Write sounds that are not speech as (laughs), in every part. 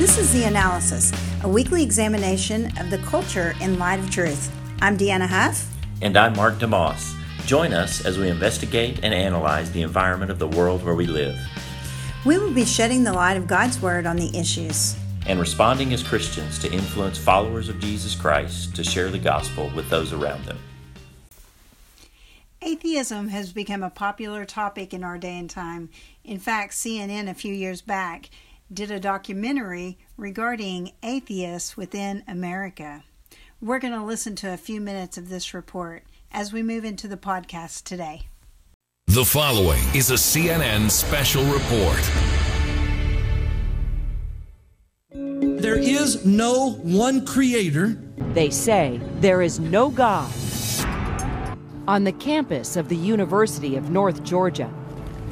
This is The Analysis, a weekly examination of the culture in light of truth. I'm Deanna Huff. And I'm Mark DeMoss. Join us as we investigate and analyze the environment of the world where we live. We will be shedding the light of God's Word on the issues and responding as Christians to influence followers of Jesus Christ to share the gospel with those around them. Atheism has become a popular topic in our day and time. In fact, CNN a few years back did a documentary regarding atheists within America. We're going to listen to a few minutes of this report as we move into the podcast today. The following is a CNN special report. There is no one creator. They say there is no God. On the campus of the University of North Georgia.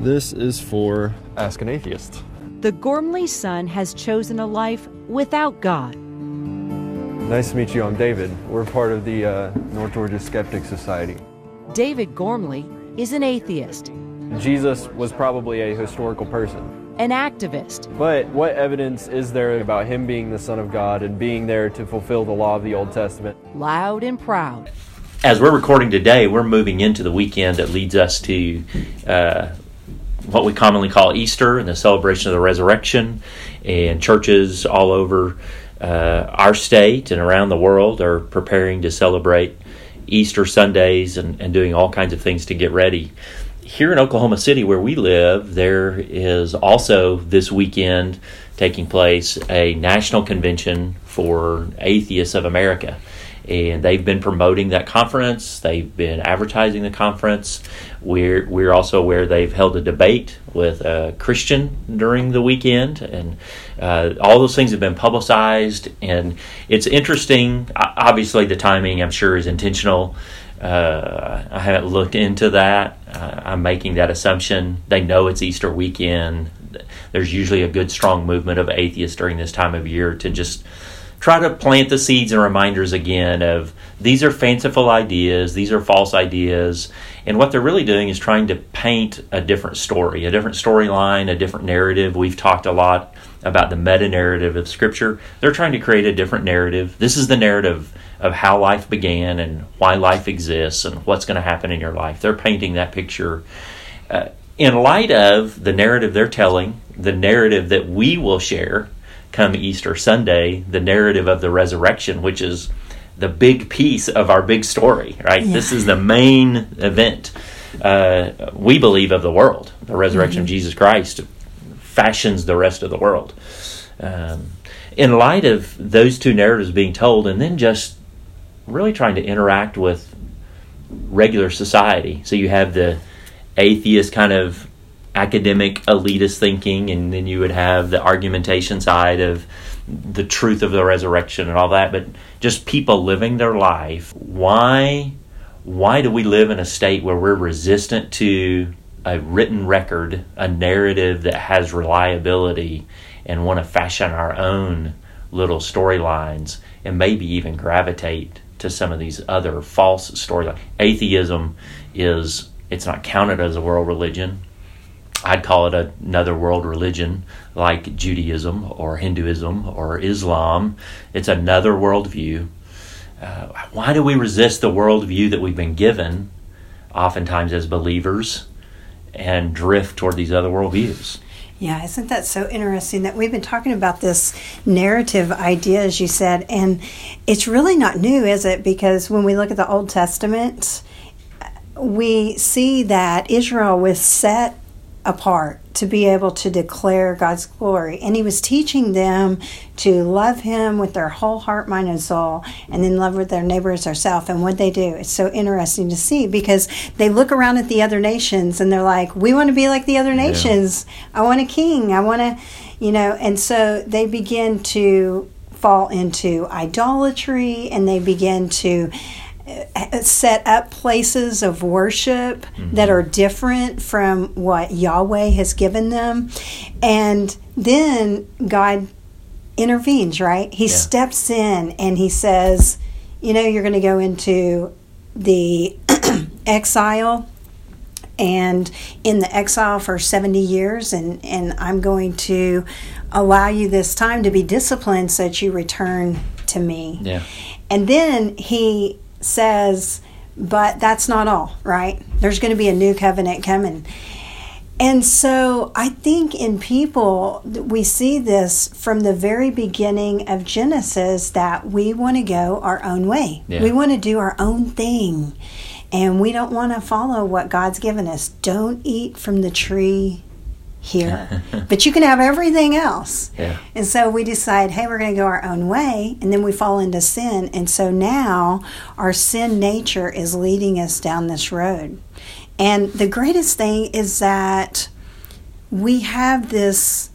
This is for Ask an Atheist. The Gormley son has chosen a life without God. Nice to meet you. I'm David. We're part of the uh, North Georgia Skeptic Society. David Gormley is an atheist. Jesus was probably a historical person. An activist. But what evidence is there about him being the Son of God and being there to fulfill the law of the Old Testament? Loud and proud. As we're recording today, we're moving into the weekend that leads us to uh, what we commonly call Easter and the celebration of the resurrection. And churches all over uh, our state and around the world are preparing to celebrate Easter Sundays and, and doing all kinds of things to get ready. Here in Oklahoma City, where we live, there is also this weekend taking place a national convention for Atheists of America and they've been promoting that conference. They've been advertising the conference. We're we're also aware they've held a debate with a Christian during the weekend, and uh, all those things have been publicized. And it's interesting. Obviously, the timing I'm sure is intentional. Uh, I haven't looked into that. Uh, I'm making that assumption. They know it's Easter weekend. There's usually a good, strong movement of atheists during this time of year to just try to plant the seeds and reminders again of these are fanciful ideas, these are false ideas, and what they're really doing is trying to paint a different story, a different storyline, a different narrative. We've talked a lot about the meta narrative of Scripture. They're trying to create a different narrative. This is the narrative of how life began and why life exists and what's going to happen in your life. They're painting that picture. Uh, in light of the narrative they're telling, the narrative that we will share come Easter Sunday, the narrative of the resurrection, which is the big piece of our big story, right? Yeah. This is the main event, uh, we believe, of the world. The resurrection mm-hmm. of Jesus Christ fashions the rest of the world. Um, in light of those two narratives being told, and then just really trying to interact with regular society. So you have the atheist kind of academic elitist thinking, and then you would have the argumentation side of the truth of the resurrection and all that. But just people living their life. Why? Why do we live in a state where we're resistant to a written record, a narrative that has reliability, and want to fashion our own little storylines, and maybe even gravitate to some of these other false storylines? Atheism is it's not counted as a world religion I'd call it another world religion like Judaism or Hinduism or Islam. It's another worldview. Uh, why do we resist the worldview that we've been given, oftentimes as believers, and drift toward these other worldviews? Yeah, isn't that so interesting that we've been talking about this narrative idea, as you said, and it's really not new, is it? Because when we look at the Old Testament, we see that Israel was set apart to be able to declare God's glory. And he was teaching them to love him with their whole heart, mind, and soul, and then love with their neighbors as ourselves. And what they do, it's so interesting to see because they look around at the other nations and they're like, we want to be like the other nations. Yeah. I want a king. I want to, you know, and so they begin to fall into idolatry and they begin to set up places of worship mm-hmm. that are different from what Yahweh has given them. And then God intervenes, right? He yeah. steps in and he says, You know, you're going to go into the (clears throat) exile and in the exile for 70 years and, and i'm going to allow you this time to be disciplined so that you return to me. Yeah. And then he says, but that's not all, right? There's going to be a new covenant coming. And so I think in people, we see this from the very beginning of Genesis that we want to go our own way. Yeah. We want to do our own thing. And we don't want to follow what God's given us. Don't eat from the tree here, (laughs) but you can have everything else. Yeah. And so we decide, hey, we're going to go our own way, and then we fall into sin. And so now our sin nature is leading us down this road. And the greatest thing is that we have this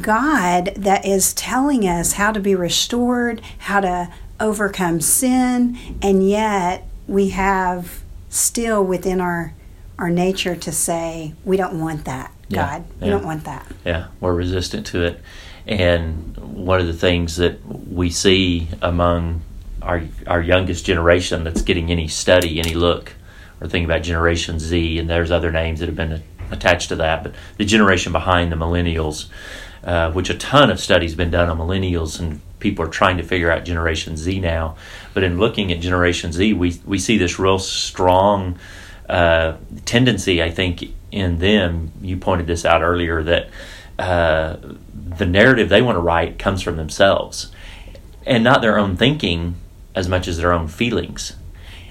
God that is telling us how to be restored, how to overcome sin, and yet we have still within our our nature to say we don't want that. God, we yeah. don't want that. Yeah, we're resistant to it. And one of the things that we see among our our youngest generation that's getting any study, any look, or think about Generation Z, and there's other names that have been attached to that, but the generation behind the millennials, uh, which a ton of studies have been done on millennials, and people are trying to figure out Generation Z now. But in looking at Generation Z, we we see this real strong uh, tendency, I think, in them. You pointed this out earlier that uh, the narrative they want to write comes from themselves and not their own thinking as much as their own feelings.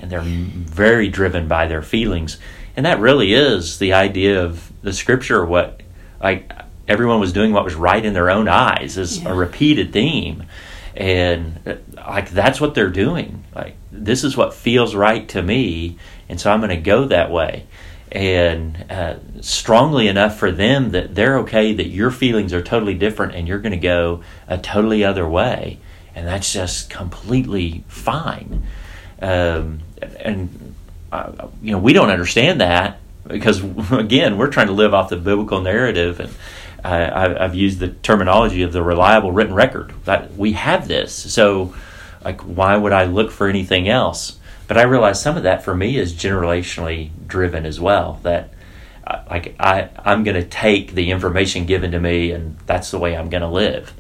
And they're very driven by their feelings. And that really is the idea of the scripture, what like everyone was doing what was right in their own eyes is Yeah. a repeated theme. And uh, like that's what they're doing. Like this is what feels right to me, and so I'm going to go that way. And uh, strongly enough for them that they're okay that your feelings are totally different and you're going to go a totally other way, and that's just completely fine. Um, and uh, you know we don't understand that because (laughs) again we're trying to live off the biblical narrative and I, I- I've used the terminology of the reliable written record that we have this so like why would I look for anything else but I realize some of that for me is generationally driven as well that uh, like I, I'm going to take the information given to me and that's the way I'm going to live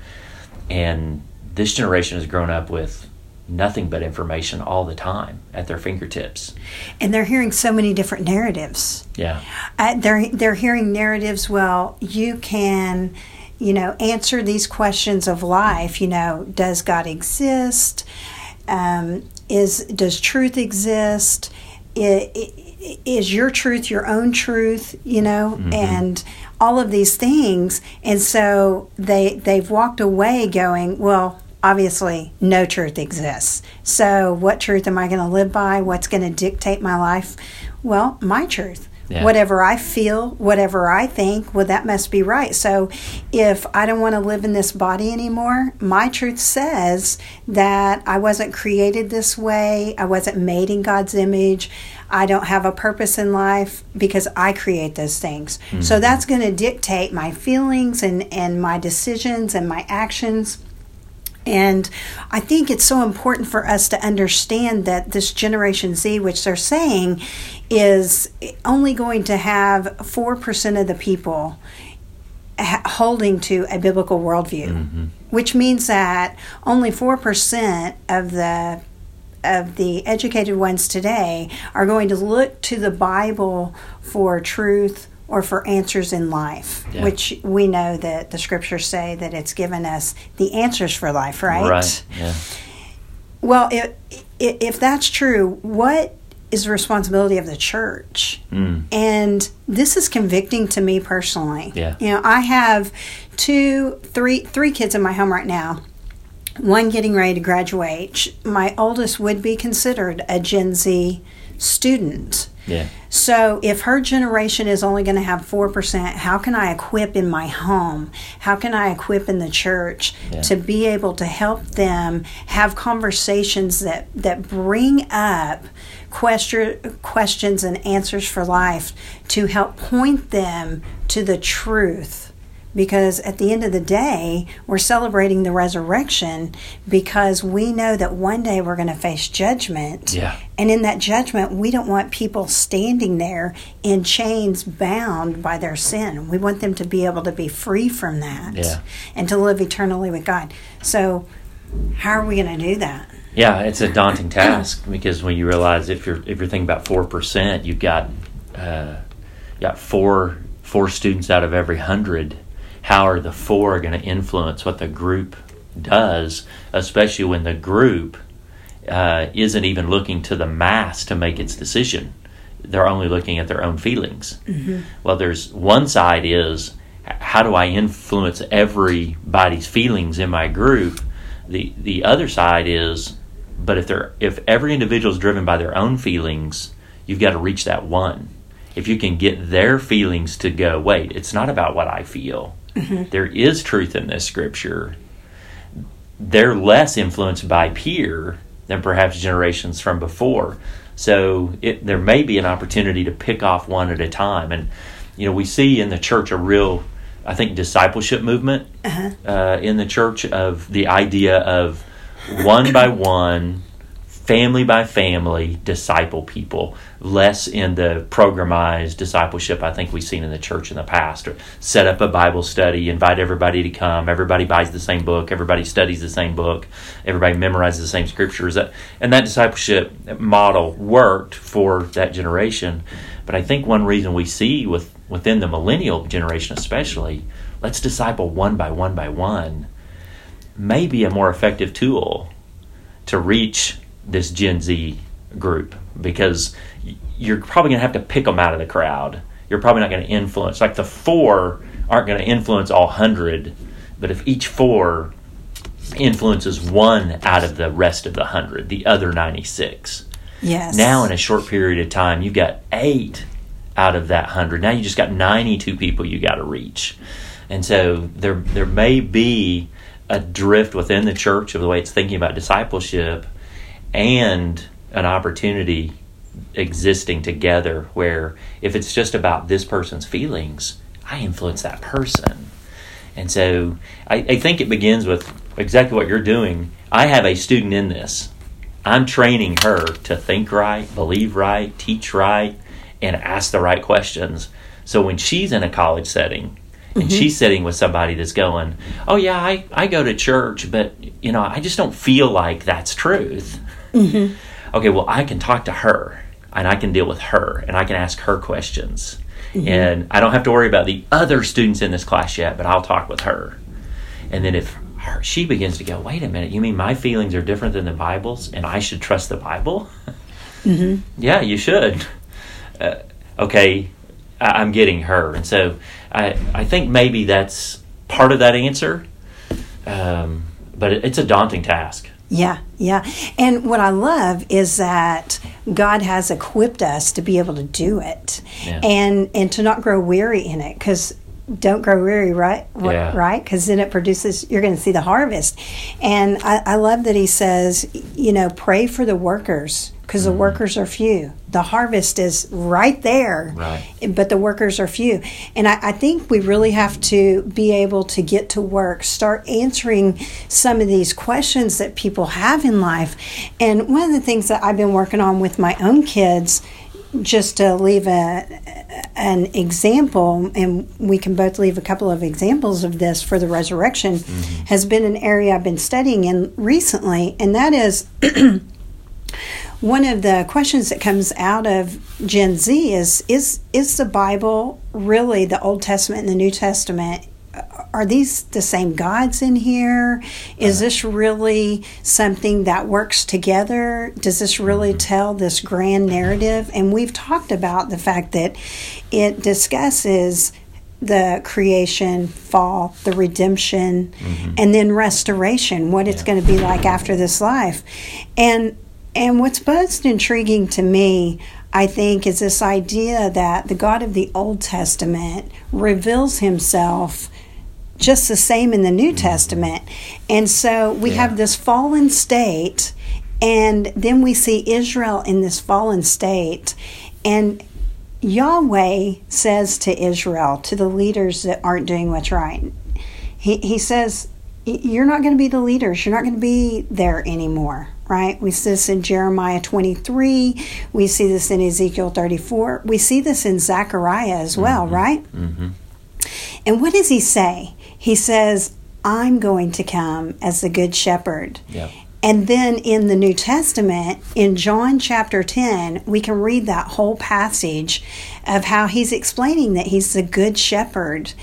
and this generation has grown up with nothing but information all the time at their fingertips And they're hearing so many different narratives. yeah Uh, they're they're hearing narratives. Well, you can, you know, answer these questions of life. You know, does God exist? Um, is does truth exist? Is your truth your own truth? You know, mm-hmm. and all of these things. And so they they've walked away going, well. Obviously, no truth exists. So, what truth am I going to live by? What's going to dictate my life? Well, my truth Yeah. whatever I feel, whatever I think, well, that must be right. So if I don't want to live in this body anymore, my truth says that I wasn't created this way, I wasn't made in God's image. I don't have a purpose in life because I create those things. So mm-hmm. that's going to dictate my feelings and, and my decisions and my actions. And I think it's so important for us to understand that this Generation Z, which they're saying is only going to have 4% of the people holding to a biblical worldview, mm-hmm. which means that only 4% of the of the educated ones today are going to look to the Bible for truth or for answers in life, Yeah. which we know that the scriptures say that it's given us the answers for life, right? right yeah Well, if, if that's true, what is the responsibility of the church? Mm. And this is convicting to me personally. Yeah. You know, I have two, three, three kids in my home right now. One getting ready to graduate. My oldest would be considered a Gen Z student. yeah So, if her generation is only going to have 4%, how can I equip in my home? How can I equip in the church Yeah. to be able to help them have conversations that, that bring up question, questions and answers for life to help point them to the truth? Because at the end of the day, we're celebrating the resurrection because we know that one day we're going to face judgment. Yeah. And in that judgment, we don't want people standing there in chains bound by their sin. We want them to be able to be free from that Yeah. and to live eternally with God. So, how are we going to do that? Yeah, it's a daunting task because when you realize if you're if you're thinking about four percent, you've got uh, you got four four students out of every hundred. How are the four going to influence what the group does, especially when the group uh, isn't even looking to the mass to make its decision? They're only looking at their own feelings. Well, there's one side is how do I influence everybody's feelings in my group? The the other side is, but if they're if every individual is driven by their own feelings, you've got to reach that one. If you can get their feelings to go, wait, it's not about what I feel. There is truth in this scripture. They're less influenced by peer than perhaps generations from before. So it, there may be an opportunity to pick off one at a time. And, you know, we see in the church a real, I think, discipleship movement uh, in the church of the idea of one by one, family by family, disciple people, less in the programized discipleship I think we've seen in the church in the past. Or set up a Bible study, invite everybody to come, everybody buys the same book, everybody studies the same book, everybody memorizes the same scriptures. And that discipleship model worked for that generation. But I think one reason we see with within the millennial generation especially, let's disciple one by one by one, may be a more effective tool to reach this Gen Z group because you're probably going to have to pick them out of the crowd. You're probably not going to influence, like the four aren't going to influence all 100, but if each four influences one out of the rest of the 100, the other 96. Yes. Now, in a short period of time, you've got eight out of that 100. Now you just got 92 people you got to reach. And so there, there may be a drift within the church of the way it's thinking about discipleship and an opportunity existing together where if it's just about this person's feelings, I influence that person. And so I, I think it begins with exactly what you're doing. I have a student in this. I'm training her to think right, believe right, teach right, and ask the right questions. So when she's in a college setting and mm-hmm. she's sitting with somebody that's going, Oh, yeah, I, I go to church, but, you know, I just don't feel like that's truth. Okay, well, I can talk to her and I can deal with her and I can ask her questions. And I don't have to worry about the other students in this class yet, but I'll talk with her. And then if her, she begins to go, wait a minute, you mean my feelings are different than the Bible's and I should trust the Bible? (laughs) Yeah, you should. Uh, okay, I, I'm getting her. And so I, I think maybe that's part of that answer. Um, but it, it's a daunting task. Yeah, yeah. And what I love is that God has equipped us to be able to do it Yeah. and and to not grow weary in it cuz don't grow weary, right? Yeah. Right? Because then it produces, you're going to see the harvest. And I, I love that he says, you know, pray for the workers because Mm-hmm. the workers are few. The harvest is right there, Right. but the workers are few. And I, I think we really have to be able to get to work, start answering some of these questions that people have in life. And one of the things that I've been working on with my own kids, just to leave a, an example, and we can both leave a couple of examples of this for the resurrection, has been an area I've been studying in recently, and that is (clears throat) (clears throat) one of the questions that comes out of Gen Z is is is the Bible really the Old Testament and the New Testament are these the same gods in here? Is uh-huh. this really something that works together? Does this really mm-hmm. tell this grand narrative? And we've talked about the fact that it discusses the creation, fall, the redemption, mm-hmm. and then restoration, what it's going to be like after this life. And and what's most intriguing to me, I think, is this idea that the God of the Old Testament reveals himself just the same in the New Testament. And so we have this fallen state, and then we see Israel in this fallen state. And Yahweh says to Israel, to the leaders that aren't doing what's right, He, he says, You're not going to be the leaders. You're not going to be there anymore, right? We see this in Jeremiah 23. We see this in Ezekiel 34. We see this in Zechariah as well, mm-hmm. right? Mm-hmm. And what does he say? He says, I'm going to come as the good shepherd. Yeah. And then in the New Testament, in John chapter 10, we can read that whole passage of how he's explaining that he's the good shepherd.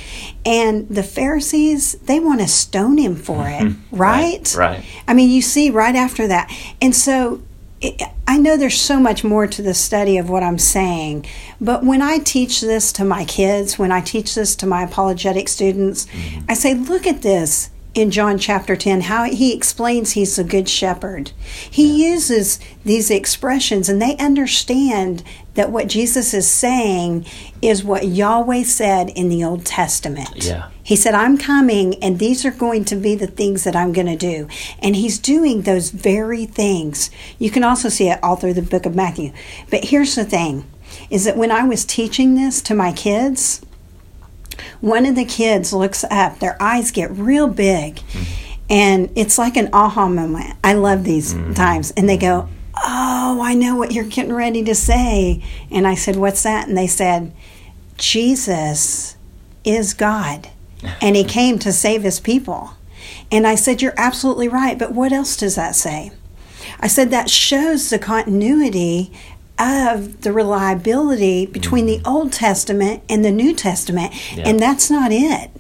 And the Pharisees, they want to stone him for it, (laughs) right? Mm-hmm. right. I mean, you see right after that. And so it, I know there's so much more to the study of what I'm saying, but when I teach this to my kids, when I teach this to my apologetic students, I say, look at this in John chapter 10, how he explains he's a good shepherd. He uses these expressions and they understand that what Jesus is saying is what Yahweh said in the Old Testament. Yeah. He said, I'm coming, and these are going to be the things that I'm going to do. And he's doing those very things. You can also see it all through the book of Matthew. But here's the thing is that when I was teaching this to my kids, one of the kids looks up, their eyes get real big, and it's like an aha moment. I love these mm-hmm. times. And they mm-hmm. go, Oh, I know what you're getting ready to say. And I said, What's that? And they said, Jesus is God, (laughs) and He came to save His people. And I said, You're absolutely right, but what else does that say? I said, That shows the continuity of the reliability between the mm. Old Testament and the New Testament, and that's not it.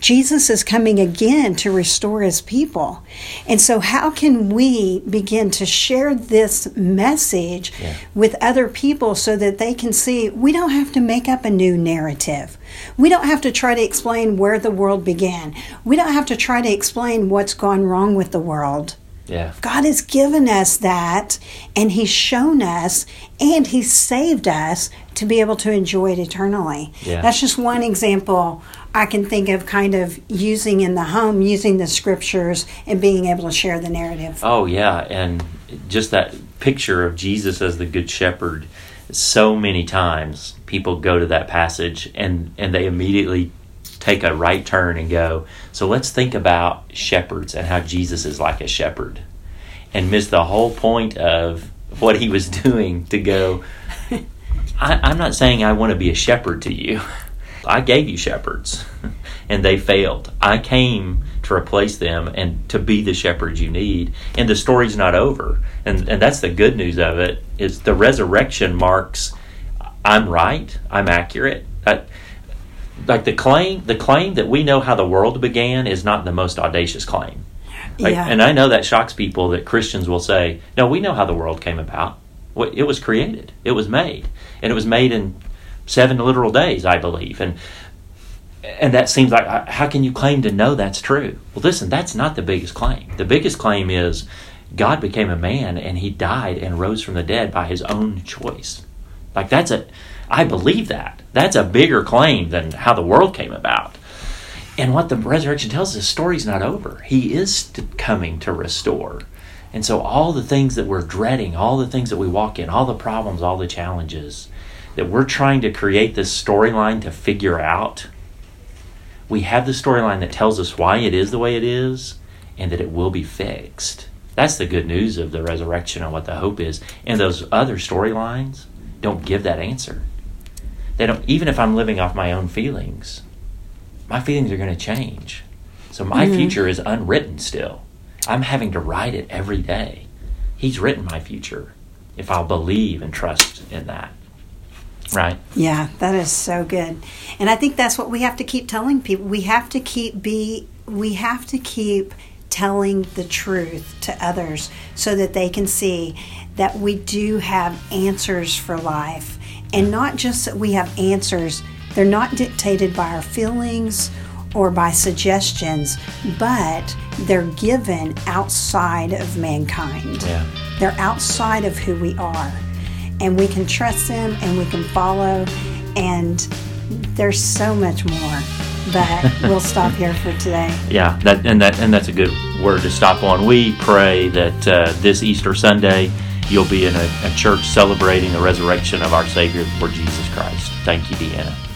Jesus is coming again to restore his people. And so, how can we begin to share this message with other people so that they can see we don't have to make up a new narrative? We don't have to try to explain where the world began. We don't have to try to explain what's gone wrong with the world. Yeah. God has given us that, and He's shown us, and He's saved us to be able to enjoy it eternally. Yeah. That's just one example I can think of kind of using in the home, using the scriptures, and being able to share the narrative. Oh yeah, and just that picture of Jesus as the good shepherd. So many times people go to that passage and and they immediately take a right turn and go, so let's think about shepherds and how Jesus is like a shepherd. And miss the whole point of what he was (laughs) doing to go, I, I'm not saying I want to be a shepherd to you. (laughs) I gave you shepherds (laughs) and they failed. I came to replace them and to be the shepherd you need. And the story's not over. And and that's the good news of it is the resurrection marks I'm right, I'm accurate. I, like the claim the claim that we know how the world began is not the most audacious claim. Like, Yeah. And I know that shocks people that Christians will say, "No, we know how the world came about. It was created. It was made, and it was made in seven literal days, I believe." And and that seems like uh, how can you claim to know that's true? Well, listen, that's not the biggest claim. The biggest claim is God became a man and he died and rose from the dead by his own choice. Like that's a I believe that. That's a bigger claim than how the world came about. And what the resurrection tells us, the story's not over. He is coming to restore. And so, all the things that we're dreading, all the things that we walk in, all the problems, all the challenges that we're trying to create this storyline to figure out, we have the storyline that tells us why it is the way it is and that it will be fixed. That's the good news of the resurrection and what the hope is. And those other storylines don't give that answer. They don't, even if I'm living off my own feelings, my feelings are going to change. So my mm-hmm. future is unwritten still. I'm having to write it every day. He's written my future if I'll believe and trust in that. Right? Yeah, that is so good. And I think that's what we have to keep telling people. We have to keep be we have to keep telling the truth to others so that they can see that we do have answers for life. And not just that we have answers, they're not dictated by our feelings or by suggestions, but they're given outside of mankind. Yeah. They're outside of who we are. And we can trust them and we can follow. And there's so much more. But (laughs) we'll stop here for today. Yeah, that and that and that's a good word to stop on. We pray that uh, this Easter Sunday you'll be in a, a church celebrating the resurrection of our Savior, Lord Jesus Christ. Thank you, Deanna.